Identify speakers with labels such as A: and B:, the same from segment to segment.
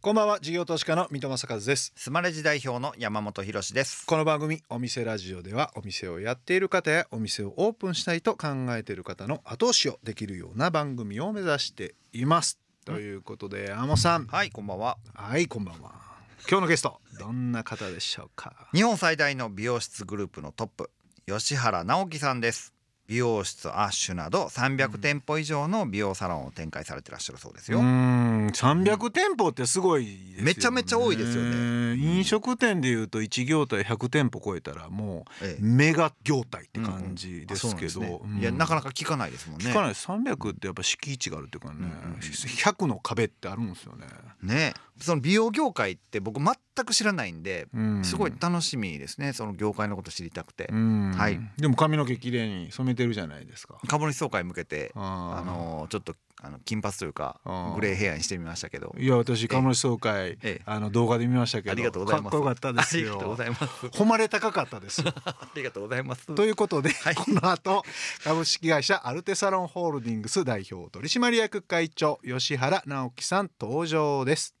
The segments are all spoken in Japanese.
A: こんばんは。事業投資家の三戸正和です。
B: スマレジ代表の山本博です。
A: この番組お店ラジオではお店をやっている方やお店をオープンしたいと考えている方の後押しをできるような番組を目指しています。ということで山本さん。
B: はいこんばんは。
A: はいこんばんは。今日のゲストどんな方でしょうか？
B: 日本最大の美容室グループのトップ吉原直樹さんです美容室アッシュなど300店舗以上の美容サロンを展開されてらっしゃるそうですよ、
A: うん。300店舗ってすごいですよね。
B: めちゃめちゃ多いですよね。
A: 飲食店でいうと1業態100店舗超えたらも
B: え
A: うメガ業態って感じですけど、
B: ねいやなかなか聞かないですもんね。
A: 聞かないです300ってやっぱ敷地があるっていうかね、
B: うんうん
A: 100の壁ってあるんですよね、
B: ね。その美容業界って僕全く知らないんで
A: うん。
B: すごい楽しみですねその業界のこと知りたくて。
A: うん。
B: はい。
A: でも髪の毛綺麗に染めてるじゃないですか。
B: 株主総会向けて
A: あ
B: あのちょっとあの金髪というかグレーヘアにしてみましたけど。
A: いや私株主総会、
B: ええ。
A: あの動画で見ましたけど
B: ありがとうございます。
A: かっこよかったです
B: ありがとうご
A: よ
B: ざいます。
A: 誉れ高かったです
B: ありがとうございます。
A: ということで、
B: はい。
A: この後株式会社アルテサロンホールディングス代表取締役会長吉原直樹さん登場です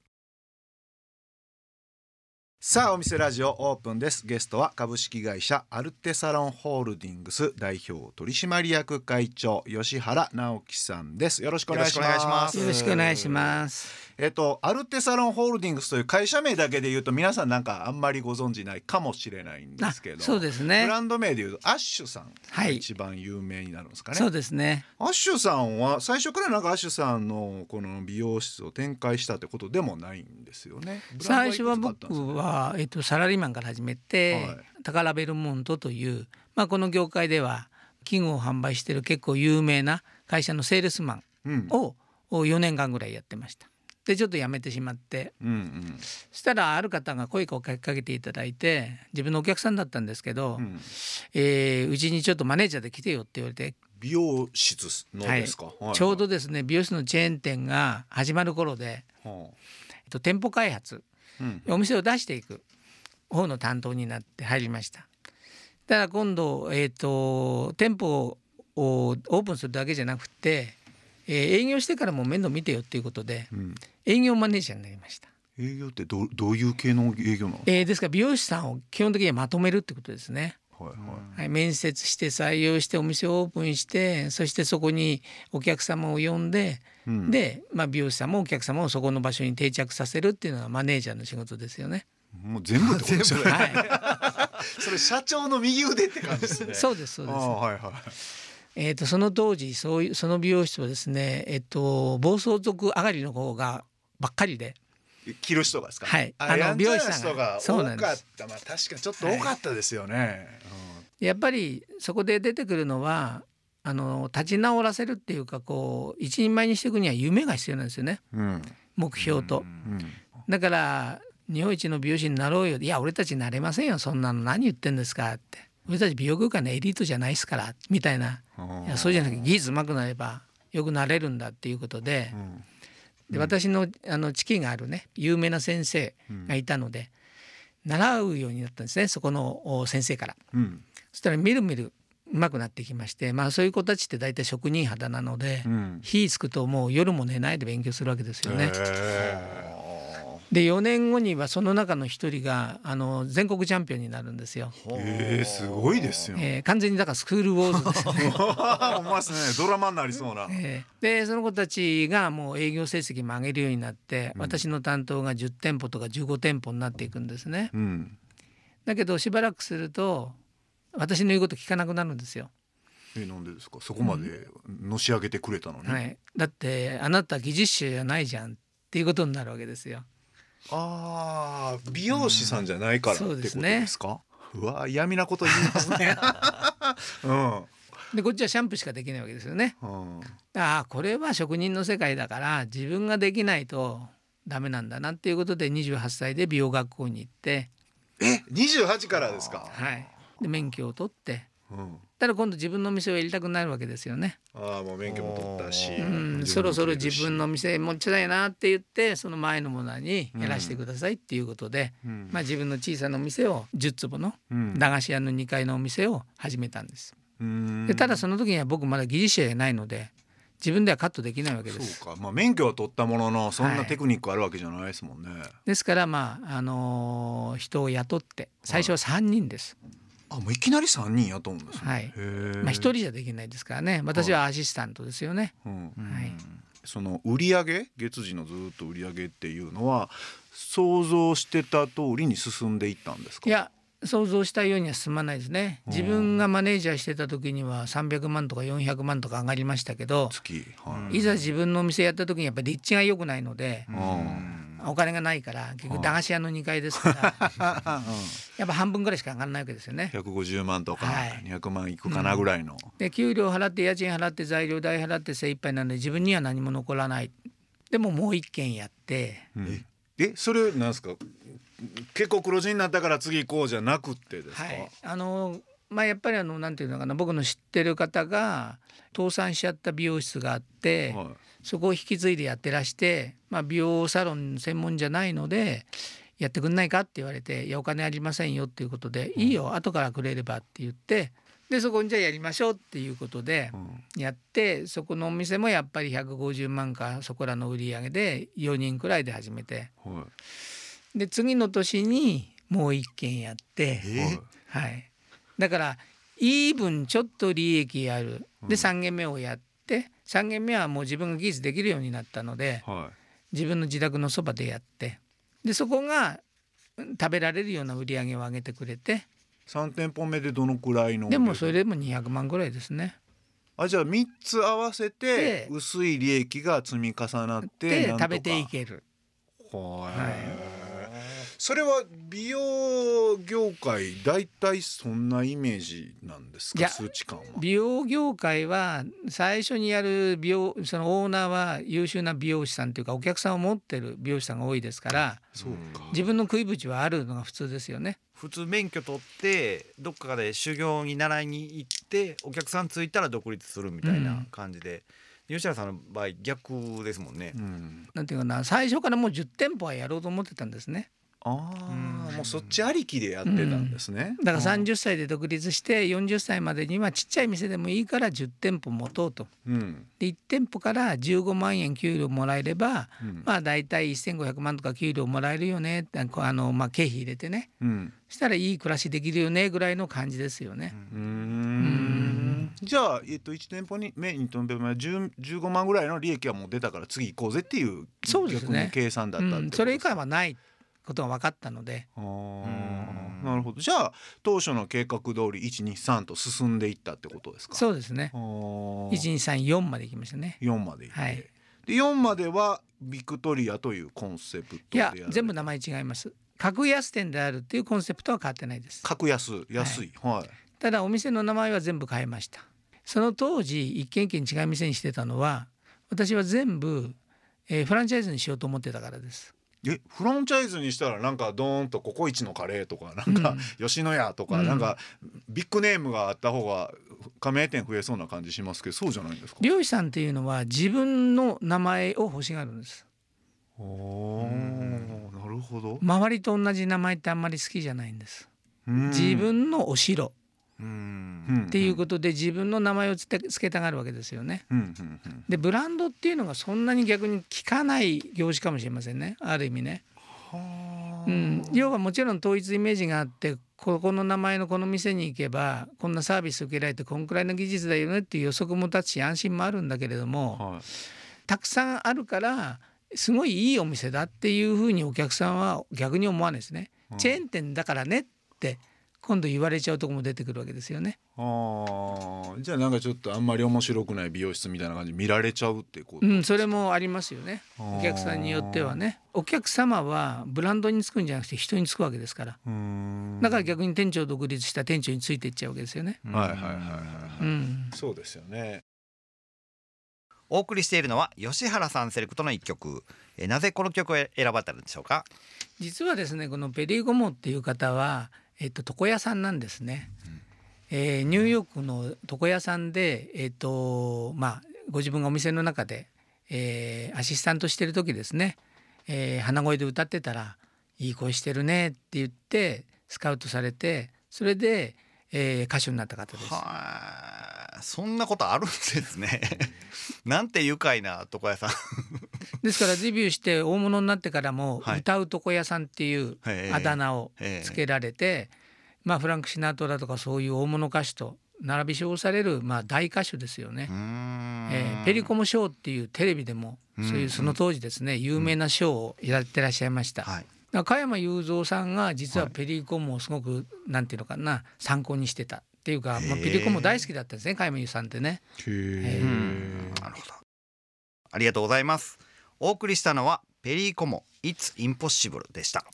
A: さあお店ラジオオープンです。ゲストは株式会社アルテサロンホールディングス代表取締役会長吉原直樹さんです。よろしくお願いします。
B: よろしくお願いします。
A: えっとアルテサロンホールディングスという会社名だけで言うと皆さんなんかあんまりご存知ないかもしれないんですけど
C: そうです
A: ブ
C: ね。
A: ランド名で言うとアッシュさんが
C: はい
A: 一番有名になるんですかね、
C: そうですね。
A: アッシュさんは最初からなんかアッシュさんのこの美容室を展開したってことでもないんですよね。
C: 最
A: ド
C: 初は僕はえっとサラリーマンから始めて、
A: はい
C: タカラベルモントというまあこの業界では器具を販売している結構有名な会社のセールスマンを4年間ぐらいやってました。でちょっと辞めてしまって。
A: うんうん。
C: そしたらある方が声をかけていただいて自分のお客さんだったんですけど、
A: うん。
C: えーうちにちょっとマネージャーで来てよって言われて。
A: 美容室のですか、はい。
C: ちょうどですね美容室のチェーン店が始まる頃で、
A: は
C: えっと、店舗開発
A: あうん。
C: お店を出していく方の担当になって入りました。だから今度、えー、と店舗をオープンするだけじゃなくて、えー営業してからも面倒見てよっていうことで
A: うん
C: 営業マネージャーになりました。
A: 営業ってどうどういう系の営業なの、
C: えーですから美容師さんを基本的にはまとめるってことですね。
A: はいはい
C: はい、面接して採用してお店をオープンしてそしてそこにお客様を呼んで、
A: うん
C: で、まあ、美容師さんもお客様をそこの場所に定着させるっていうのがマネージャーの仕事ですよね。
A: もう全部ってことですよね。
C: は
A: それ社長の右腕って感じですね。
C: い、そうですそうです。
A: ああはいはい。
C: えー、とその当時そういうその美容室はですね、えっと暴走族上がりの方がばっかりで。
A: 着る人がですか？
C: はい。
A: あ
C: あの美容師さんが。
A: 多かった。まあ確かにちょっと多かったですよね。
C: やっぱりそこで出てくるのはあの立ち直らせるっていうかこう一人前にしていくには夢が必要なんですよね。
A: うん。うん
C: 目標と。
A: うん。
C: だから日本一の美容師になろうよ。いや俺たちなれませんよそんなの。何言ってんですかって俺たち美容業界のエリートじゃないですからみたいな
A: うん
C: いやそうじゃなくて技術うまくなればよくなれるんだっていうことで
A: うん
C: で私のあのチキがあるね有名な先生がいたので、習うようになったんですねそこのお先生から。
A: うん
C: そしたらみるみるうまくなってきましてまあそういう子たちって大体職人肌なので、
A: うん。
C: 火つくともう夜も寝ないで勉強するわけですよね。
A: へ
C: で4年後にはその中の一人があの全国チャンピオンになるんですよ。
A: ええすごいですよ。
C: えー完全にだからスクールウォーズですね。
A: ほんまですね。ドラマになりそうな。
C: えーでその子たちがもう営業成績も上げるようになって、私の担当が10店舗とか15店舗になっていくんですね。
A: うん。
C: だけどしばらくすると私の言うこと聞かなくなるんですよ。
A: えなんでですか？そこまでのし上げてくれたのに？
C: はい、だってあなた技術者じゃないじゃんっていうことになるわけですよ。
A: ああ美容師さんじゃないからってこと
C: ですね
A: ですか。うわ嫌味なこと言いますね。うん。
C: でこっちはシャンプーしかできないわけですよね。
A: うん
C: ああこれは職人の世界だから自分ができないとダメなんだなっていうことで28歳で美容学校に行って、
A: え、二十八からですか？
C: はい、で免許を取って
A: うん。
C: ただ今度自分の店をやりたくなるわけですよね。
A: ああもう免許も取ったし、
C: うん、そろそろ自分の店持ちたいなって言ってその前のものにやらせてくださいっていうことで、
A: うん。
C: まあ、自分の小さなお店を10坪の
A: うん。
C: 駄菓子屋の2階のお店を始めたんです。
A: うん。
C: でただその時には僕まだ技術者じゃないので自分ではカットできないわけです。
A: そうか。まあ免許は取ったもののそん
C: は
A: ない。テクニックあるわけじゃないですもんね、
C: ですからまああのー人を雇って最初は3人です。
A: あもういきなり三人雇うんですね、
C: はい。まあ1人じゃできないですからね。私はアシスタントですよね。
A: うん。
C: はい。
A: その売り上げ月次のずっと売り上げっていうのは想像してた通りに進んでいったんですか？
C: いや想像したようには進まないですね。自分がマネージャーしてた時には300万とか400万とか上がりましたけど
A: 月はい。
C: いざ自分のお店やった時にやっぱり立地が良くないので
A: うん
C: お金がないから結局駄菓子屋の2階ですから。やっぱ半分ぐらいしか上がらないわけですよね。
A: 150万とか
C: はい。
A: 200万いくかなぐらいの、
C: で給料払って家賃払って材料代払って精一杯なので自分には何も残らない。でももう一軒やって。
A: うん。えそれなんですか？結構黒字になったから次行こうじゃなくってですか、
C: はい。あのまあやっぱりあのなんていうのかな。僕の知ってる方が倒産しちゃった美容室があって、
A: はい
C: そこを引き継いでやってらして、まあ、美容サロン専門じゃないのでやってくんないかって言われて「いやお金ありませんよ」っていうことで「いいよ後からくれれば」って言ってでそこにじゃあやりましょうっていうことで
A: うん。
C: やってそこのお店もやっぱり150万かそこらの売り上げで4人くらいで始めて。
A: はい。
C: で次の年にもう1軒やって。
A: はい。
C: はい、だからイーブンちょっと利益ある。
A: うん。
C: で3軒目をやって3軒目はもう自分が技術できるようになったので
A: は
C: 自分の自宅のそばでやってでそこがうん食べられるような売り上げを上げてくれて
A: い、3店舗目でどのくらいの
C: でもそれでも200万ぐらいですね。
A: あじゃあ3つ合わせて
C: で
A: 薄い利益が積み重なって
C: 食べていける。
A: はいそれは美容業界大体そんなイメージなんですか？数値感は。
C: 美容業界は最初にやる美容そのオーナーは優秀な美容師さんというかお客さんを持ってる美容師さんが多いですから
A: そうか
C: 自分の食い口はあるのが普通ですよね。
B: 普通免許取ってどっかで修行に習いに行ってお客さんついたら独立するみたいな感じで、吉原さんの場合逆ですもんね
A: う。ん、
C: なんていうかな最初からもう10店舗はやろうと思ってたんですね
A: ああもうそっちありきでやってたんですね。
C: だから30歳で独立して40歳までにはちっちゃい店でもいいから10店舗持とうと。
A: うん。
C: で1店舗から15万円給料もらえれば
A: うん。
C: まあ大体1500万とか給料もらえるよね。ってあの、まあ、経費入れてね。
A: うん。
C: したらいい暮らしできるよねぐらいの感じですよね。
A: じゃあ、えっと、1店舗に目にとんべま10 15万ぐらいの利益はもう出たから次行こうぜっていう
C: そうですね。
A: 計算だった
C: うん、それ以
A: か
C: 下はないことが分かったので。
A: あー。
B: うん。
A: なるほど。じゃあ当初の計画通り123と進んでいったってことですか？
C: そうですね。
A: あー。
C: 1234まで行きましたね。
A: 4まで行って、
C: はい。
A: で4まではビクトリアというコンセプト
C: い
A: でやる
C: や全部名前違います。格安店であるっていうコンセプトは変わってないです。
A: 格安安い。はい、
C: ただお店の名前は全部変えました。その当時一軒一軒違う店にしてたのは私は全部、えーフランチャイズにしようと思ってたからです
A: えフランチャイズにしたらなんかドーンとココイチのカレーとかなんか、吉野家とか、
C: うん。
A: なんかビッグネームがあった方が加盟店増えそうな感じしますけどそうじゃないんですか？
C: 漁師さんっていうのは自分の名前を欲しがるんです。
A: おーなるほど。
C: 周りと同じ名前ってあんまり好きじゃないんです。
A: うん。
C: 自分のお城っていうことで自分の名前をつけたがるわけですよね。でブランドっていうのがそんなに逆に効かない業種かもしれませんね。ある意味ね。
A: はあ。
C: うん、要はもちろん統一イメージがあってここの名前のこの店に行けばこんなサービス受けられてこんくらいの技術だよねっていう予測も立つし安心もあるんだけれども
A: はい。
C: たくさんあるからすごいいいお店だっていうふうにお客さんは逆に思わないですね。
A: うん。
C: チェーン店だからねって今度言われちゃうとこも出てくるわけですよね。
A: あーじゃあなんかちょっとあんまり面白くない美容室みたいな感じで見られちゃうってこと？
C: うん、それもありますよね。お客さんによってはね。お客様はブランドにつくんじゃなくて人につくわけですから。
A: うーん
C: だから逆に店長独立した店長についていっちゃうわけですよね。
A: はいはいはいはい、はい
C: うん。
A: そうですよね
B: お送りしているのは吉原さんセレクトの一曲えなぜこの曲を選ばれたんでしょうか？
C: 実はですねこのペリー・ゴモっていう方は、えっと、床屋さんなんですね。えーニューヨークの床屋さんで、えっとまあ、ご自分がお店の中で、えーアシスタントしてる時ですね、えー鼻声で歌ってたら「いい声してるね」って言ってスカウトされてそれで、えー歌手になった方です。
B: はそんなことあるんですね なんて愉快な床屋さん
C: ですからデビューして大物になってからも
B: はい。
C: 歌う床屋さんっていうあだ名を
B: ええ。
C: つけられて、まあフランク・シナトラとかそういう大物歌手と並び称されるまあ大歌手ですよね。えーペリコムショーっていうテレビでもそう
B: うん
C: いうその当時ですね有名なショーをやってらっしゃいました。加山雄三さんが実は
B: はい。
C: ペリコムをすごくなんていうのかな参考にしてたっていうか、まあ、ペリコム大好きだったんですね加山雄さんってね。
A: へえ。
B: うん。なるほど。ありがとうございますお送りしたのはペリーコモ It's Impossible でした。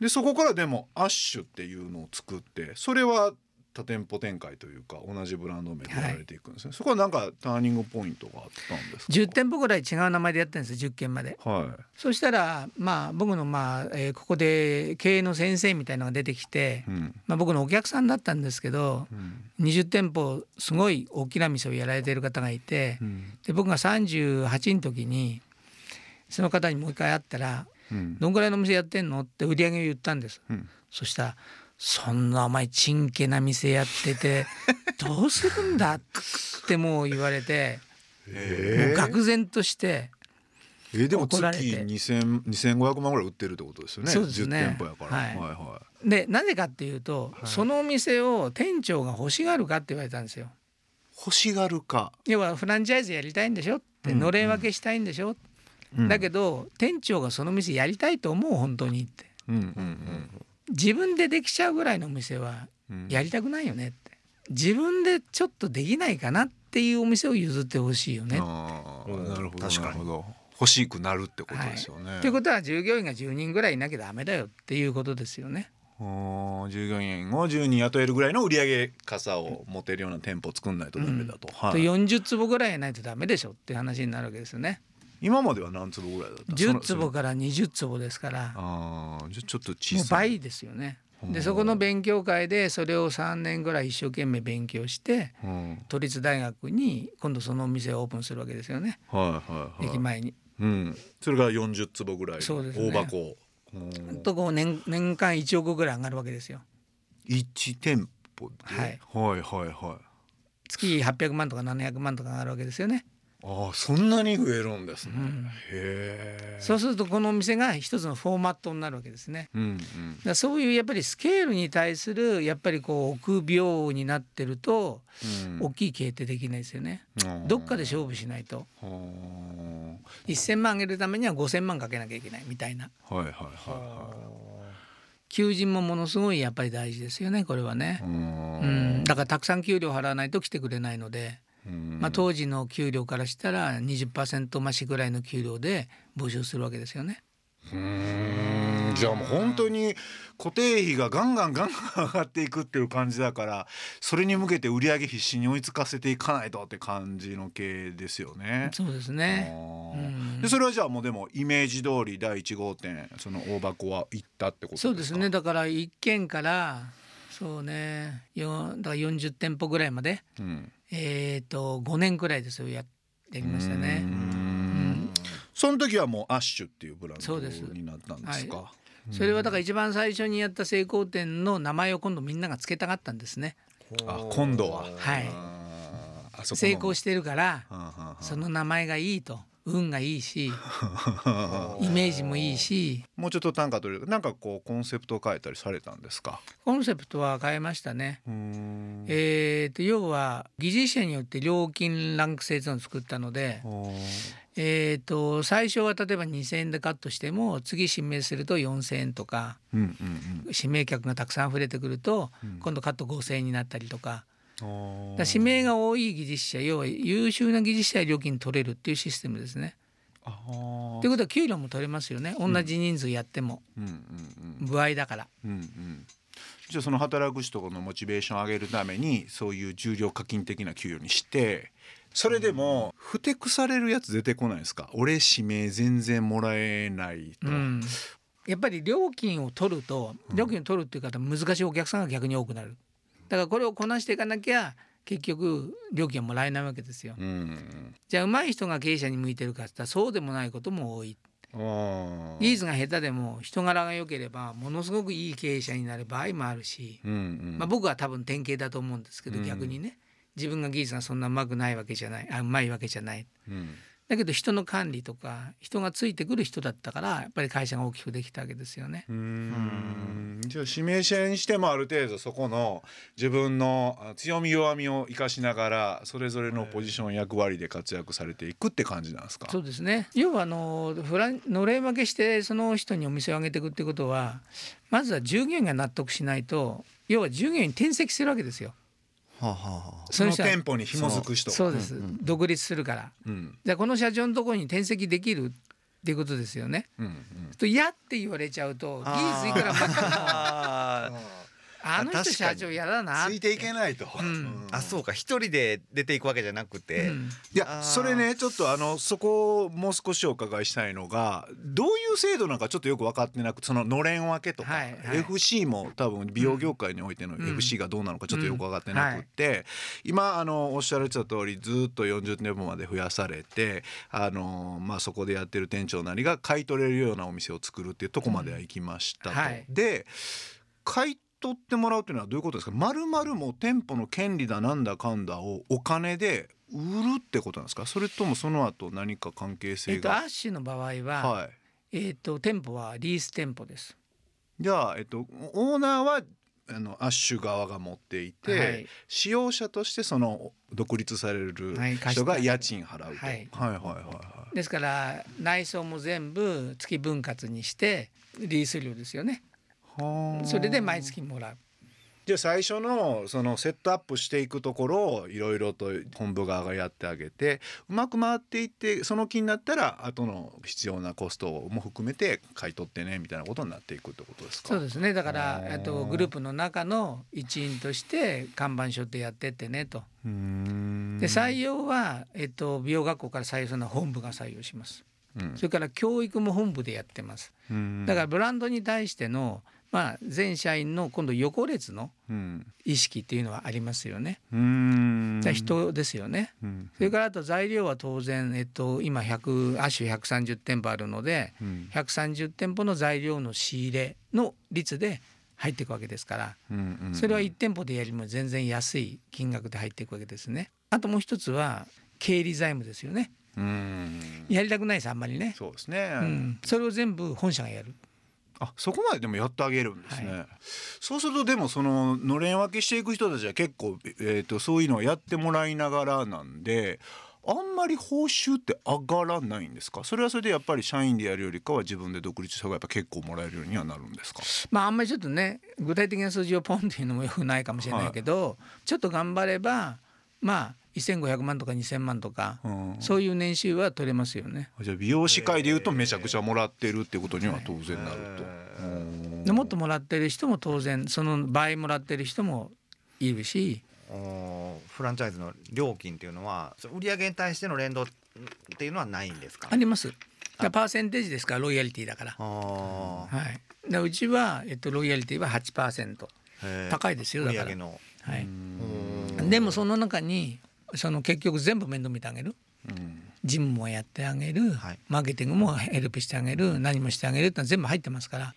A: でそこからでもアッシュっていうのを作ってそれは多店舗展開というか同じブランド名でやられていくんですね、そこはなんかターニングポイントがあったんですか
C: ？10店舗ぐらい違う名前でやってるんですよ10件まで。
A: は
C: そしたらまあ僕のまあ、えーここで経営の先生みたいのが出てきて
A: い、、うん。
C: まあ、僕のお客さんだったんですけど
A: うん。
C: 20店舗すごい大きな店をやられてる方がいて
A: うん。
C: で僕が38の時にその方にもう一回会ったら
A: うん「
C: どんぐらいの店やってんの?」って売り上げを言ったんです。
A: うん。
C: そしたら「そんなお前ちんけな店やってて どうするんだ?」ってもう言われてもう
A: えー
C: 愕然として
A: えーでも月
C: 怒られて。
A: 2000 2500万ぐらい売ってるってことですよね
C: そうですね。
A: 10店舗やから、
C: はい。
A: はいは
C: でなぜかっていうと、
A: はい。
C: そのお店を店長が欲しがるかって言われたんですよ。
A: い欲しがるか、
C: 要はフランチャイズやりたいんでしょって
A: うん
C: のれん分けしたいんでしょ、だけど店長がその店やりたいと思う本当にって。
A: うんうん
C: 自分でできちゃうぐらいのお店は
A: うん。うん
C: やりたくないよねって。自分でちょっとできないかなっていうお店を譲ってほしいよね。
A: あ
B: うん
A: ーなるほど
B: 確かに。
A: なるほど。欲しくなるってことですよね、
C: ということは従業員が10人ぐらいいなきゃダメだよっていうことですよね。
A: 従業員を10人雇えるぐらいの売り上げ傘を持てるような店舗を作んないとダメだと、はい。
C: と40坪ぐらいやないとダメでしょっていう話になるわけですよね。
A: 今までは何坪ぐらいだった
C: ？10
A: そ
C: 坪
A: の
C: から20坪ですから。
A: ああじゃあちょっと小さい。
C: 倍ですよね。
A: う。ん
C: でそこの勉強会でそれを3年ぐらい一生懸命勉強して
A: う。ん、
C: 都立大学に今度そのお店をオープンするわけですよね。
A: はいはいはい。
C: 駅前に。
A: うん、それが40坪ぐらい。
C: そうですね。
A: 大箱。う。ん
C: とこう年年間1億ぐらい上がるわけですよ。
A: 1店舗で、
C: はい。
A: はいはいはい。
C: 月800万とか700万とか上がるわけですよね。
A: ああそんなに増えるんですね、
C: うん。
A: へえ。
C: そうするとこのお店が一つのフォーマットになるわけですね。
A: うんうん。
C: だそういうやっぱりスケールに対するやっぱりこう臆病になってると
A: うん。
C: 大きい経営ってできないですよね。
A: うん
C: どっかで勝負しないと。
A: は
C: 1,000万上げるためには5,000万かけなきゃいけないみたいな。
A: あはいはいは
C: 求人もものすごいやっぱり大事ですよねこれはね。
A: いはい。うん。
C: うん、だからたくさん給料払わないと来てくれないので、
A: うん
C: まあ、当時の給料からしたら20%増しぐらいの給料で募集するわけですよね。
A: うーんじゃあもう本当に固定費がガンガンガンガン上がっていくっていう感じだからそれに向けて売り上げ必死に追いつかせていかないとって感じの系ですよね。
C: そうです
A: あ
C: ね。
A: ー
C: うん
A: でそれはじゃあもうでもイメージ通り第1号店その大箱は行ったってことですか？
C: そうですね。だから一軒からそうねよだから40店舗ぐらいまで
A: うん
C: えっ、と5年くらいでそれをややりましたね。
A: その時はもうアッシュっていうブランドになったんですか？
C: それはだから一番最初にやった成功店の名前を今度みんながつけたかったんですね。
A: あ今度は。
C: はい。成功してるからその名前がいいと運がいいし イメージもいいし
A: もうちょっと単価取れるなんかこうコンセプトを変えたりされたんですか？
C: コンセプトは変えましたね。えー、と要は技術者によって料金ランク制というのを作ったので、えー、と最初は例えば2,000円でカットしても次指名すると4,000円とか
A: うんうん
C: 指名客がたくさん溢れてくると
A: うん
C: 今度カット5,000円になったりとか
A: うん。
C: だ指名が多い技術者要は優秀な技術者は料金取れるっていうシステムですね。ということは給料も取れますよね。同じ人数やっても。
A: うんうんうん。
C: 歩合だから。
A: うんうん。じゃあその働く人のモチベーションを上げるためにそういう重量課金的な給与にしてそれでもふてくされるやつ出てこないですか？俺指名全然もらえないと、
C: うん、やっぱり料金を取ると料金を取るっていう方難しいお客さんが逆に多くなるだからこれをこなしていかなきゃ結局料金はもらえないわけですよ。
A: うん
C: じゃあ上手い人が経営者に向いてるかって言ったらそうでもないことも多い。技術が下手でも人柄が良ければものすごくいい経営者になる場合もあるし、
A: うんうん。
C: まあ、僕は多分典型だと思うんですけど、
A: うん。
C: 逆にね。自分が技術がそんなうまくないわけじゃない。あうまいわけじゃない。
A: うん
C: だけど人の管理とか人がついてくる人だったからやっぱり会社が大きくできたわけですよね。
A: うーんじゃあ指名者にしてもある程度そこの自分のあ強み弱みを生かしながらそれぞれのポジション役割で活躍されていくって感じなんですか？
C: そうですね要はあのフランのれん分けしてその人にお店を挙げていくってことはまずは従業員が納得しないと要は従業員に転籍するわけですよ。
B: はあはあはあ。
A: その店舗に紐づく人。
C: そうです、
B: うんうん
C: 独立するから。
A: うん。
C: じゃあこの社長のところに転籍できるっていうことですよね。
A: うんうん。
C: と嫌って言われちゃうと技術いくらばっ
B: あー
C: あの人社長嫌だな。
A: ついていけないと、
C: ん。
B: あそうか。一人で出ていくわけじゃなくて、
C: うん。
A: いやそれねちょっとあのそこをもう少しお伺いしたいのがどういう制度なんかちょっとよく分かってなくてそののれん分けとか、
C: はいはい。
A: FC も多分美容業界においての
C: うん
A: FC がどうなのかちょっとよく分かってなくって、今あのおっしゃられてた通りずっと40店舗まで増やされてあの、まあ、そこでやってる店長なりが買い取れるようなお店を作るっていうとこまでは行きましたと。で買い取ってもらうっていうのはどういうことですか？まるまるもう店舗の権利だなんだかんだをお金で売るってことなんですか？それともその後何か関係
C: えっと、
A: 性が、
C: アッシュの場合は、
A: はい。
C: えっと、店舗はリース店舗です。
A: じゃあ、えっと、オーナーはあのアッシュ側が持っていて、
C: はい。
A: 使用者としてその独立される人が家賃払うと、
C: はい。
A: はいはいはいはい。
C: ですから内装も全部月分割にしてリース料ですよね。
A: はあ
C: それで毎月もらう。
A: じゃあ最初のそのセットアップしていくところをいろいろと本部側がやってあげてうまく回っていってその気になったら後の必要なコストも含めて買い取ってねみたいなことになっていくってことですか？
C: そうですね。だから
A: あ
C: とグループの中の一員として看板書ってやってってねと。で採用はえっと美容学校から採用するのは本部が採用します。
A: うん
C: それから教育も本部でやってます。
A: うん
C: だからブランドに対してのまあ全社員の今度横列の
A: うん
C: 意識っていうのはありますよね。
A: うーん
C: 人ですよね。
A: うん
C: それからあと材料は当然、えっと、今100亜種130店舗あるので
A: うん
C: 130店舗の材料の仕入れの率で入っていくわけですから
A: うんうん
C: それは1店舗でやりも全然安い金額で入っていくわけですね。あともう一つは経理財務ですよね。
A: うん
C: やりたくないですあんまりね。
A: そうですね、
C: うん、それを全部本社がやる。
A: あそこまででもやってあげるんですね、
C: は
A: そうするとでもそののれん分けしていく人たちは結構、えー、とそういうのをやってもらいながらなんであんまり報酬って上がらないんですか？それはそれでやっぱり社員でやるよりかは自分で独立した方がやっぱ結構もらえるようにはなるんですか？
C: まああんまりちょっとね具体的な数字をポンっていうのもよくないかもしれないけど、ちょっと頑張ればまあ1500万とか2000万とか、
A: うん
C: そういう年収は取れますよね。
A: じゃあ美容師会でいうとめちゃくちゃもらってるってことには当然なると。
C: でもっともらってる人も当然その倍もらってる人もいるし
B: おフランチャイズの料金っていうのは売上に対しての連動っていうのはないんですか？
C: あります。パーセンテージですからロイヤリティだから。
B: あ
C: はい。でうちはえっとロイヤリティは8%。
B: ー
C: 高いですよだからでもその中にその結局全部面倒見てあげる。
A: うん。
C: 事務もやってあげる、
B: はい。
C: マーケティングもヘルプしてあげる。何もしてあげるってのは全部入ってますから。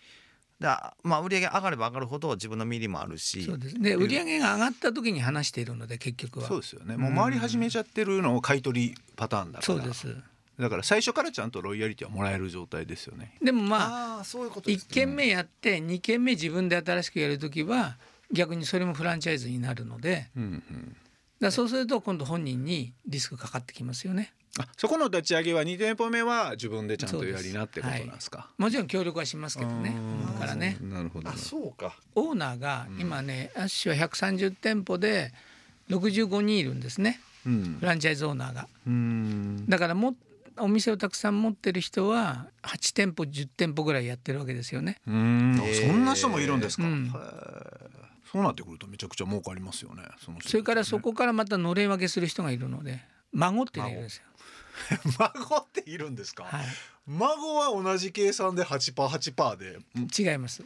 B: だまあ売上上がれば上がるほど自分のミリもあるし。
C: そうです。で売上が上がった時に話しているので結局は。
A: そうですよね。もう回り始めちゃってるのを買い取りパターンだから。
C: そうです。
A: だから最初からちゃんとロイヤリティはもらえる状態ですよね。
C: でもまあ
B: ういうことです
C: 1軒目やって2軒目自分で新しくやる時は逆にそれもフランチャイズになるのでだか
A: うん。うん
C: らそうすると今度本人にリスクかかってきますよね。
A: あそこの立ち上げは2店舗目は自分でちゃんとやりなってことなんですか？
C: もちろん協力はしますけどね。
A: うん。
C: だからね。
A: なるほど。
B: あそうか。
C: オーナーが今ねアッシュは130店舗で65人いるんですね。
A: うん。
C: フランチャイズオーナーが。
A: うん。
C: だからもお店をたくさん持ってる人は8店舗10店舗ぐらいやってるわけですよね。
A: うん。そんな人もいるんですか、
C: うん
A: そうなってくるとめちゃくちゃ儲かりますよねそのね
C: それからそこからまたのれん分けする人がいるので孫っているんですよ。
A: 孫っているんですか、
C: は
A: 孫は同じ計算で8%、8%で、うん
C: い、違います。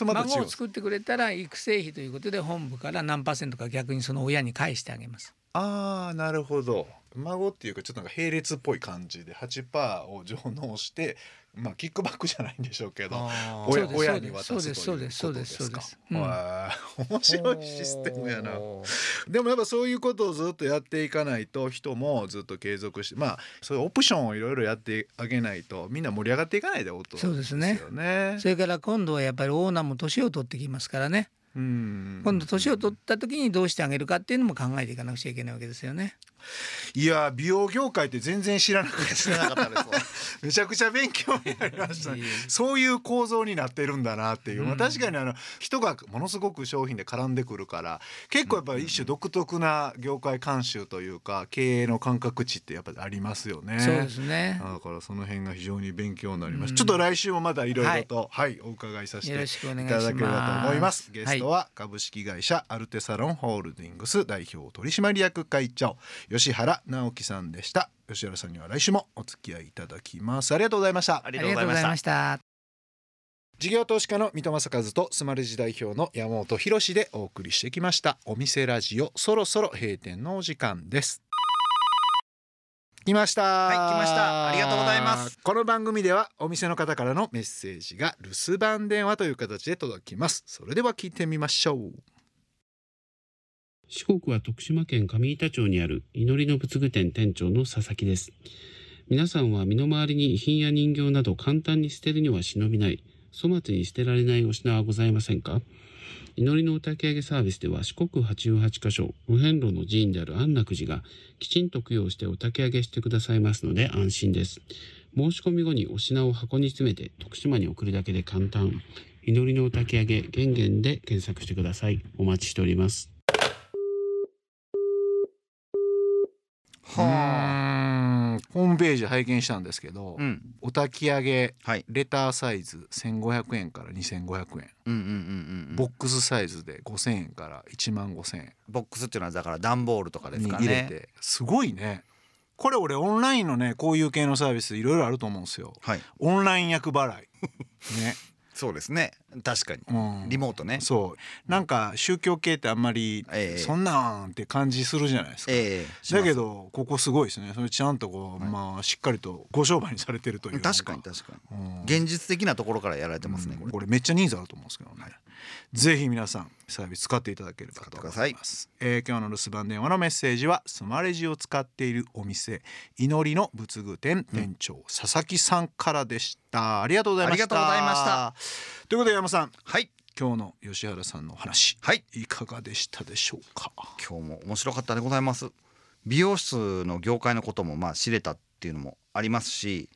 C: 孫を作ってくれたら育成費ということで本部から何パーセントか逆にその親に返してあげます。
A: ああ、なるほど。孫っていうかちょっとなんか並列っぽい感じで8%を上納してまあキックバックじゃないんでしょうけど親親に渡すということ
C: そうですそうですそう
A: か面白いシステムやな。でもやっぱそういうことをずっとやっていかないと人もずっと継続してまあそういうオプションをいろいろやってあげないとみんな盛り上がっていかないでこと
C: そうですね。それから今度はやっぱりオーナーも年を取ってきますからね。
A: うん
C: 今度年を取った時にどうしてあげるかっていうのも考えていかなくちゃいけないわけですよね。
A: いや美容業界って全然知らなくて
B: 知らなかったです
A: めちゃくちゃ勉強になりました。ねそういう構造になってるんだなっていう、まあ、
C: うん
A: 確かにあの人がものすごく商品で絡んでくるから結構やっぱり一種独特な業界慣習というか経営の感覚値ってやっぱりありますよね。
C: そうですね。
A: だからその辺が非常に勉強になりました、
C: うん。
A: ちょっと来週もまたいろいろとはい、お伺いさせて
C: よろしくお願い
A: ただければと思いま
C: す。
A: ゲストは株式会社アルテサロンホールディングス代表取締役会長吉原直樹さんでした。吉原さんには来週もお付き合いいただきます。ありがとうございました。
B: あり
C: あ
B: がとうございました。
C: した。
A: 事業投資家の三戸正和とスマレジ代表の山本博でお送りしてきました。お店ラジオそろそろ閉店のお時間です。来ました。
B: はい来ました。ありがとうございます。
A: この番組ではお店の方からのメッセージが留守番電話という形で届きます。それでは聞いてみましょう
D: 四国は徳島県上板町にある祈りの仏具店店長の佐々木です。皆さんは身の回りに遺品や人形など簡単に捨てるには忍びない、粗末に捨てられないお品はございませんか？祈りのお焚き上げサービスでは四国88カ所、お遍路の寺院である安楽寺がきちんと供養してお焚き上げしてくださいますので安心です。申し込み後にお品を箱に詰めて徳島に送るだけで簡単。祈りのお焚き上げ、玄々で検索してください。お待ちしております。
A: うーん。ホームページ拝見したんですけど、
B: うん。うん
A: お焚き上げ
B: はい。
A: レターサイズ1500円から2500円、
B: うんうんうんうん
A: ボックスサイズで5000円から1万5000円。
B: ボックスっていうのはだから段ボールとかです
A: に
B: かね。
A: 入れて、すごいね。これ俺オンラインのねこういう系のサービスいろいろあると思うんですよ。
B: はい。
A: オンライン役払い。ね、
B: そうですね。確かに。
A: うん、
B: リモートね。
A: そう。なんか宗教系ってあんまり
B: ええ。
A: そんなんって感じするじゃないですか、
B: ええ。し
A: だけどここすごいですね。それちゃんとこう、
B: はい。
A: まあしっかりとご商売にされてるという
B: 確かに確かに。
A: うん。
B: 現実的なところからやられてますね
A: うん。
B: これ。
A: これめっちゃニーズあると思うんですけどね、ぜひ皆さんサービス使っていただければと思います、えー今日の留守番電話のメッセージはスマレジを使っているお店祈りの仏具店店長、佐々木さんからでした。ありがとうございました。
B: とい
A: うことで山さん
B: はい。
A: 今日の吉原さんのお話
B: はい。
A: いかがでしたでしょうか？
B: 今日も面白かったでございます。美容室の業界のこともまあ知れたっていうのもありますし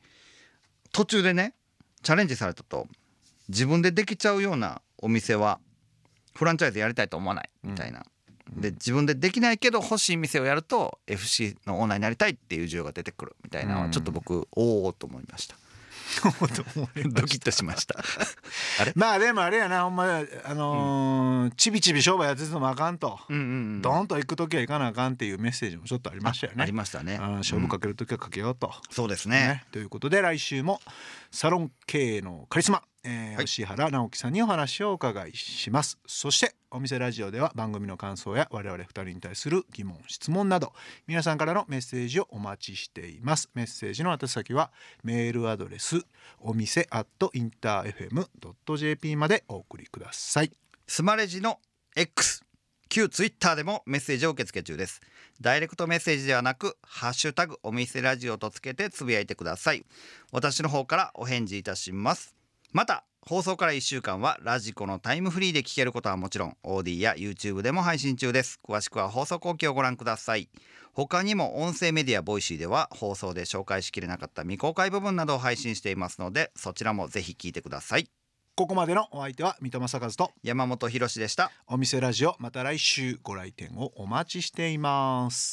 B: 途中でねチャレンジされたと自分でできちゃうようなお店はフランチャイズやりたいと思わないみたいな、で自分でできないけど欲しい店をやると FC のオーナーになりたいっていう需要が出てくるみたいなの
A: うん。
B: はちょっと僕、お おと思いました。ドキッとしました。あれ？
A: まあでもあれやなほんまあのーちびちび商売やっててもあかんと、
B: うんうんうん。
A: ドンと行く時は行かなあかんっていうメッセージもちょっとありましたよね。
B: ありましたね。
A: 勝負かける時はかけようと、
B: そうですね。
A: ということで来週もサロン経営のカリスマ、えー
B: はい。
A: 吉原直樹さんにお話をお伺いします。そしてお店ラジオでは番組の感想や我々二人に対する疑問質問など皆さんからのメッセージをお待ちしています。メッセージの宛先はメールアドレスお店アットインター FM.jp までお送りください。
B: スマレジの X 旧ツイッターでもメッセージを受け付け中です。ダイレクトメッセージではなくハッシュタグお店ラジオとつけてつぶやいてください。私の方からお返事いたしますまた放送から1週間はラジコのタイムフリーで聞けることはもちろん OD や YouTube でも配信中です。詳しくは放送後期をご覧ください。他にも音声メディアボイシーでは放送で紹介しきれなかった未公開部分などを配信していますのでそちらもぜひ聞いてください。
A: ここまでのお相手は三戸政和と
B: 山本博士でした。
A: お店ラジオまた来週ご来店をお待ちしています